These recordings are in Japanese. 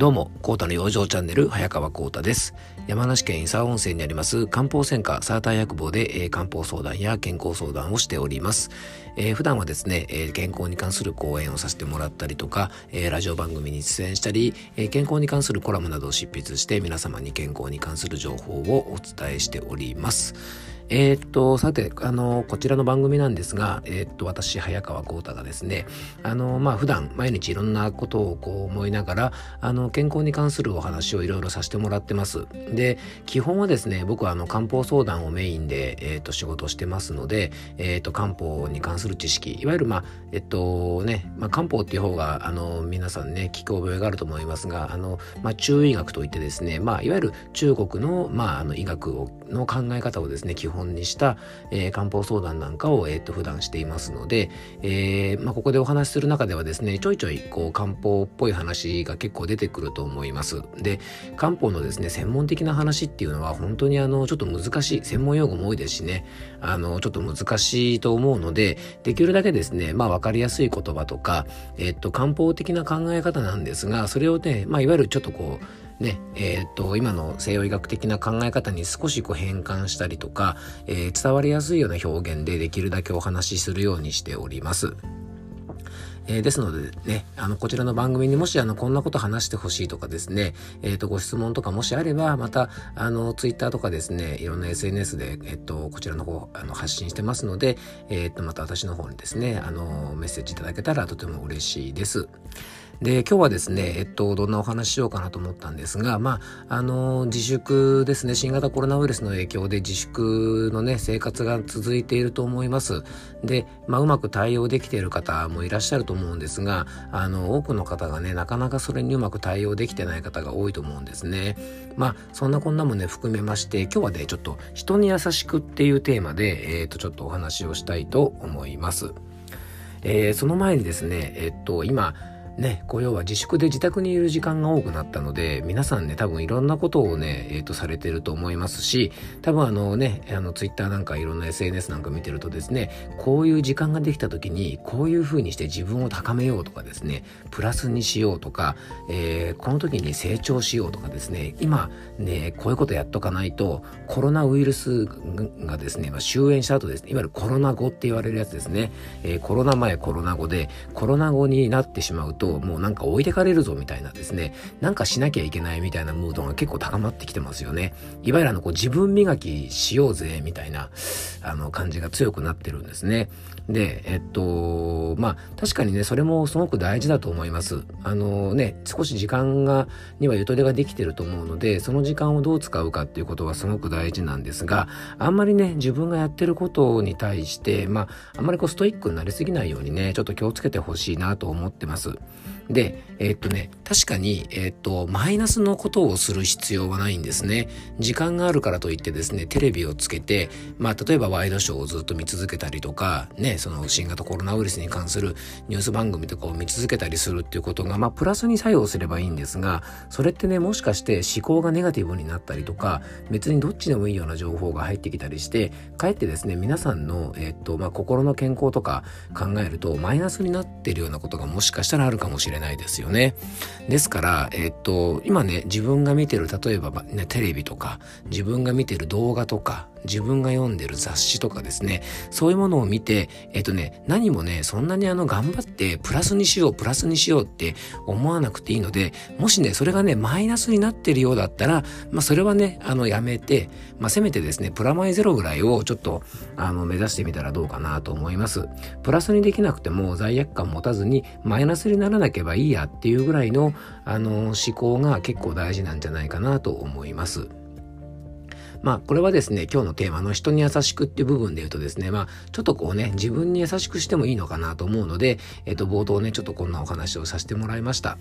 どうも、コータの養生チャンネル、早川コータです。山梨県伊佐温泉にあります漢方専科サーター薬房で、えー、漢方相談や健康相談をしております。えー、普段はですね、えー、健康に関する講演をさせてもらったりとか、えー、ラジオ番組に出演したり、えー、健康に関するコラムなどを執筆して皆様に健康に関する情報をお伝えしております。えー、っと、さて、あの、こちらの番組なんですが、えー、っと、私、早川幸太がですね、あの、まあ、普段、毎日いろんなことをこう思いながら、あの、健康に関するお話をいろいろさせてもらってます。で、基本はですね、僕はあの、漢方相談をメインで、えー、っと、仕事してますので、えっと、漢方に関する知識、いわゆる、まあ、えっと、ね、まあ、漢方っていう方が、あの、皆さんね、聞く覚えがあると思いますが、あの、まあ、中医学といってですね、まあ、いわゆる中国の、まあ、あの、医学をの考え方をですね、基本にした、えー、漢方相談なんかを、えー、っと普段していますので、えーまあ、ここでお話しする中ではですねちょいちょいこう漢方っぽい話が結構出てくると思います。で漢方のですね専門的な話っていうのは本当にあのちょっと難しい専門用語も多いですしねあのちょっと難しいと思うのでできるだけですねまあ分かりやすい言葉とか、えー、っと漢方的な考え方なんですがそれをね、まあ、いわゆるちょっとこうね、えっ、ー、と、今の西洋医学的な考え方に少しこう変換したりとか、えー、伝わりやすいような表現でできるだけお話しするようにしております。えー、ですのでね、あの、こちらの番組にもしあの、こんなこと話してほしいとかですね、え、ー、と、ご質問とかもしあれば、また、あの、ツイッターとかですね、いろんな SNS で、え、ー、と、こちらの方、あの、発信してますので、えっ、と、また私の方にですね、あの、メッセージいただけたらとても嬉しいです。で、今日はですね、えっと、どんなお話しようかなと思ったんですが、まあ、あの、自粛ですね、新型コロナウイルスの影響で自粛のね、生活が続いていると思います。で、まあ、うまく対応できている方もいらっしゃると思うんですが、あの、多くの方がね、なかなかそれにうまく対応できてない方が多いと思うんですね。まあ、そんなこんなもね、含めまして、今日はね、ちょっと、人に優しくっていうテーマで、えっ、と、ちょっとお話をしたいと思います。えー、その前にですね、えっと、今、ね、こう要は自粛で自宅にいる時間が多くなったので、皆さんね、多分いろんなことをね、えっ、ー、と、されてると思いますし、多分あのね、あの、ツイッターなんかいろんな SNS なんか見てるとですね、こういう時間ができた時に、こういう風にして自分を高めようとかですね、プラスにしようとか、えー、この時に成長しようとかですね、今ね、こういうことやっとかないと、コロナウイルスがですね、まあ、終焉した後ですね、いわゆるコロナ後って言われるやつですね、えー、コロナ前、コロナ後で、コロナ後になってしまうと、もうなんか置いてかれるぞみたいなですね、なんかしなきゃいけないみたいなムードが結構高まってきてますよね。いわゆるあの、こう自分磨きしようぜみたいな、あの、感じが強くなってるんですね。で、えっと、まあ、確かにね、それもすごく大事だと思います。あのね、少し時間が、にはゆとりができてると思うので、その時間をどう使うかっていうことはすごく大事なんですが、あんまりね、自分がやってることに対して、まあ、あんまりこうストイックになりすぎないようにね、ちょっと気をつけてほしいなと思ってます。で、えー、っとね、確かに、えー、っと、マイナスのことをする必要はないんですね。時間があるからといってですね、テレビをつけて、まあ、例えばワイドショーをずっと見続けたりとか、ね、その新型コロナウイルスに関するニュース番組とかを見続けたりするっていうことが、まあ、プラスに作用すればいいんですが、それってね、もしかして思考がネガティブになったりとか、別にどっちでもいいような情報が入ってきたりして、かえってですね、皆さんの、えー、っと、まあ、心の健康とか考えると、マイナスになってるようなことがもしかしたらあるかもしれないないですよね。ですから、えっと、今ね、自分が見てる、例えば、ね、テレビとか、自分が見てる動画とか、自分が読んでる雑誌とかですね、そういうものを見て、えっ、とね、何もね、そんなにあの、頑張って、プラスにしよう、プラスにしようって思わなくていいので、もしね、それがね、マイナスになってるようだったら、まあ、それはね、あの、やめて、まあ、せめてですね、プラマイゼロぐらいをちょっと、あの、目指してみたらどうかなと思います。プラスにできなくても罪悪感持たずに、マイナスにならなければいいやっていうぐらいの、あの、思考が結構大事なんじゃないかなと思います。まあ、これはですね、今日のテーマの人に優しくっていう部分で言うとですね、まあ、ちょっとこうね、自分に優しくしてもいいのかなと思うので、えっ、と、冒頭ね、ちょっとこんなお話をさせてもらいました。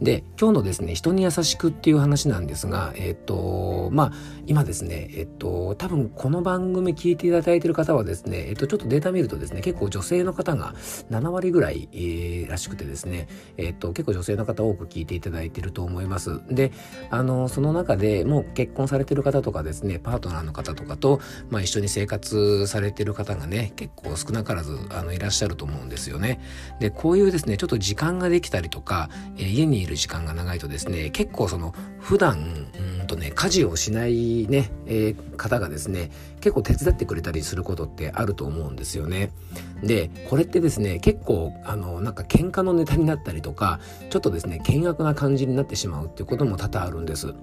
で、今日のですね、人に優しくっていう話なんですが、えっ、と、まあ、今ですね、えっ、と、多分この番組聞いていただいている方はですね、えっ、と、ちょっとデータ見るとですね、結構女性の方が7割ぐらい、えー、らしくてですね、えっ、と、結構女性の方多く聞いていただいていると思います。で、あの、その中でもう結婚されてる方とかですね、ね、パートナーの方とかと、まあ、一緒に生活されてる方がね、結構少なからず、あの、いらっしゃると思うんですよね。で、こういうですね、ちょっと時間ができたりとか、えー、家にいる時間が長いとですね、結構その、普段、うんとね、家事をしないね、えー、方がですね、結構手伝ってくれたりすることってあると思うんですよね。で、これってですね、結構、あの、なんか喧嘩のネタになったりとか、ちょっとですね、険悪な感じになってしまうっていうことも多々あるんです。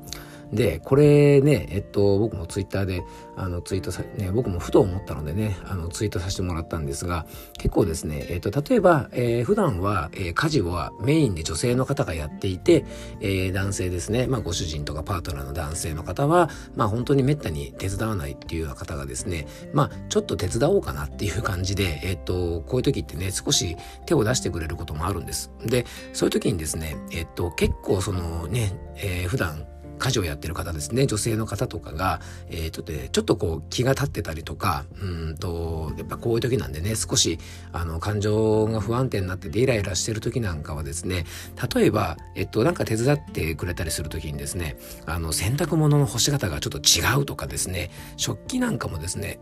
で、これね、えっと、僕もツイッターで、あの、ツイートさ、ね、僕もふと思ったのでね、あの、ツイートさせてもらったんですが、結構ですね、えっと、例えば、えー、普段は、えー、家事はメインで女性の方がやっていて、えー、男性ですね、まあ、ご主人とかパートナーの男性の方は、まあ、本当に滅多に手伝わないっていうような方がですね、まあ、ちょっと手伝おうかなっていう感じで、えっと、こういう時ってね、少し手を出してくれることもあるんです。で、そういう時にですね、えっと、結構そのね、えー、普段家事をやってる方ですね、女性の方とかが、えっ、とで、ちょっとこう気が立ってたりとか、うんと、やっぱこういう時なんでね、少し、あの、感情が不安定になっててイライラしてる時なんかはですね、例えば、えっと、なんか手伝ってくれたりする時にですね、あの、洗濯物の干し方がちょっと違うとかですね、食器なんかもですね、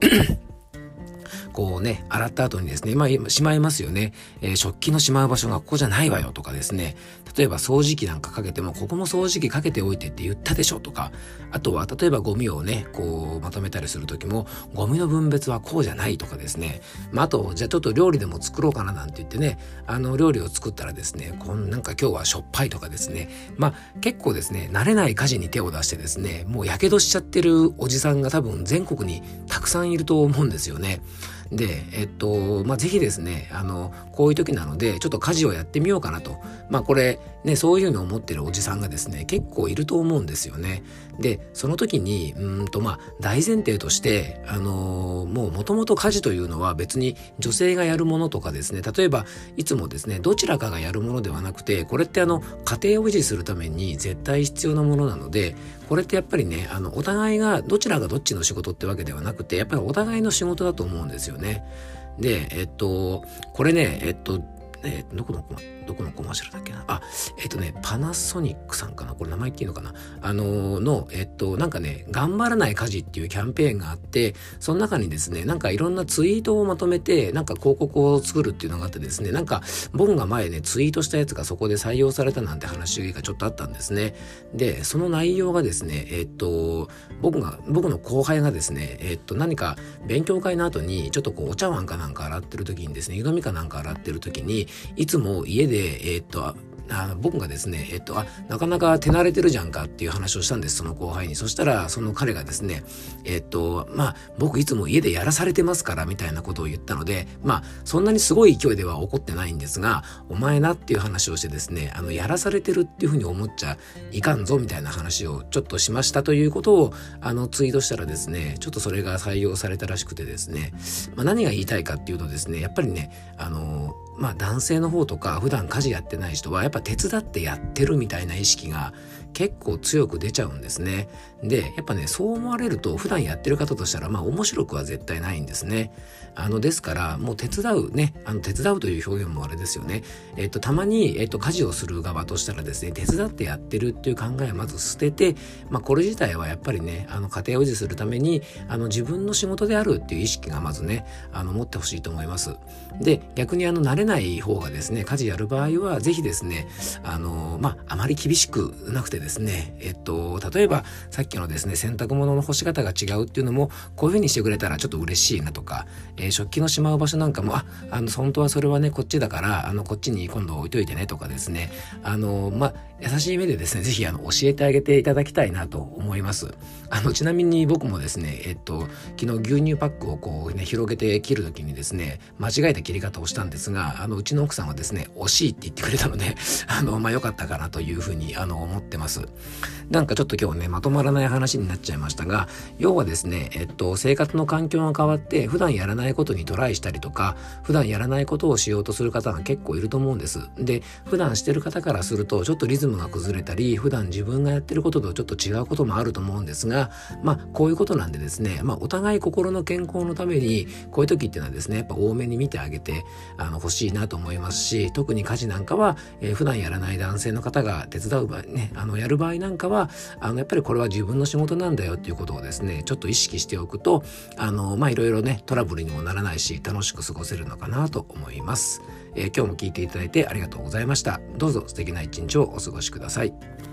こうね、洗った後にですね、まあ、しまいますよね。えー、食器のしまう場所がここじゃないわよとかですね。例えば掃除機なんかかけても、ここも掃除機かけておいてって言ったでしょとか。あとは、例えばゴミをね、こう、まとめたりするときも、ゴミの分別はこうじゃないとかですね。まあ、あと、じゃあちょっと料理でも作ろうかななんて言ってね、あの、料理を作ったらですね、こんなんか今日はしょっぱいとかですね。まあ、結構ですね、慣れない家事に手を出してですね、もう火傷しちゃってるおじさんが多分全国にくさんいると思うんですよね。で、えっと、まあ、ぜひですね、あの、こういう時なので、ちょっと家事をやってみようかなと。まあ、これ、ね、そういうのを思ってるおじさんがですね、結構いると思うんですよね。で、その時に、うんと、まあ、大前提として、あのー、もう元々家事というのは別に女性がやるものとかですね、例えば、いつもですね、どちらかがやるものではなくて、これってあの、家庭を維持するために絶対必要なものなので、これってやっぱりね、あの、お互いがどちらがどっちの仕事ってわけではなくて、やっぱりお互いの仕事だと思うんですよね。ね。で、えっと、これね、えっと、えー、どこどこ、どこのコマーシャルだっけな？あ、えっ、ー、とね、パナソニックさんかな？これ名前言っていいのかな？あのー、の、えっ、と、なんかね、頑張らない家事っていうキャンペーンがあって、その中にですね、なんかいろんなツイートをまとめて、なんか広告を作るっていうのがあってですね、なんか、僕が前ね、ツイートしたやつがそこで採用されたなんて話がちょっとあったんですね。で、その内容がですね、えっ、と、僕が、僕の後輩がですね、えっ、と、何か勉強会の後に、ちょっとこう、お茶碗かなんか洗ってる時にですね、湯飲みかなんか洗ってる時に、いつも家で、でえー、っと、あ僕がですね、えっと、あ、なかなか手慣れてるじゃんかっていう話をしたんです、その後輩に。そしたら、その彼がですね、えっと、まあ、僕いつも家でやらされてますから、みたいなことを言ったので、まあ、そんなにすごい勢いでは怒ってないんですが、お前なっていう話をしてですね、あの、やらされてるっていうふうに思っちゃいかんぞ、みたいな話をちょっとしましたということを、あの、ツイートしたらですね、ちょっとそれが採用されたらしくてですね、まあ、何が言いたいかっていうとですね、やっぱりね、あの、まあ男性の方とか普段家事やってない人はやっぱ手伝ってやってるみたいな意識が結構強く出ちゃうんですね。で、やっぱね、そう思われると普段やってる方としたらまあ面白くは絶対ないんですね。あの、ですから、もう手伝うね、あの、手伝うという表現もあれですよね。えっと、たまに、えっと、家事をする側としたらですね、手伝ってやってるっていう考えをまず捨てて、まあ、これ自体はやっぱりね、あの、家庭を維持するために、あの、自分の仕事であるっていう意識がまずね、あの、持ってほしいと思います。で、逆にあの、慣れない方がですね、家事やる場合は、ぜひですね、あの、まあ、あまり厳しくなくてですね、えっと、例えば、さっきのですね、洗濯物の干し方が違うっていうのも、こういうふうにしてくれたらちょっと嬉しいなとか、えー、食器のしまう場所なんかも、あ、あの、本当はそれはね、こっちだから、あの、こっちに今度置いといてねとかですね、あの、まあ優しい目でですね、ぜひ、あの、教えてあげていただきたいなと思います。あの、ちなみに僕もですね、えっと、昨日牛乳パックをこうね、広げて切るときにですね、間違えた切り方をしたんですが、あの、うちの奥さんはですね、惜しいって言ってくれたので、あの、まあ、良かったかなというふうに、あの、思ってます。なんかちょっと今日ね、まとまらない話になっちゃいましたが、要はですね、えっと、生活の環境が変わって、普段やらないことにトライしたりとか、普段やらないことをしようとする方が結構いると思うんです。で、普段してる方からすると、ちょっとリズムが崩れたり、普段自分がやってることとちょっと違うこともあると思うんですが、まあ、こういうことなんでですね、まあ、お互い心の健康のために、こういう時っていうのはですね、やっぱ多めに見てあげて、あの、欲しいなと思いますし、特に家事なんかは、えー、普段やらない男性の方が手伝う場合ね、あの、やる場合なんかはあのやっぱりこれは自分の仕事なんだよっていうことをですねちょっと意識しておくとあのまあいろいろねトラブルにもならないし楽しく過ごせるのかなと思います、えー、今日も聞いていただいてありがとうございました。どうぞ素敵な一日をお過ごしください。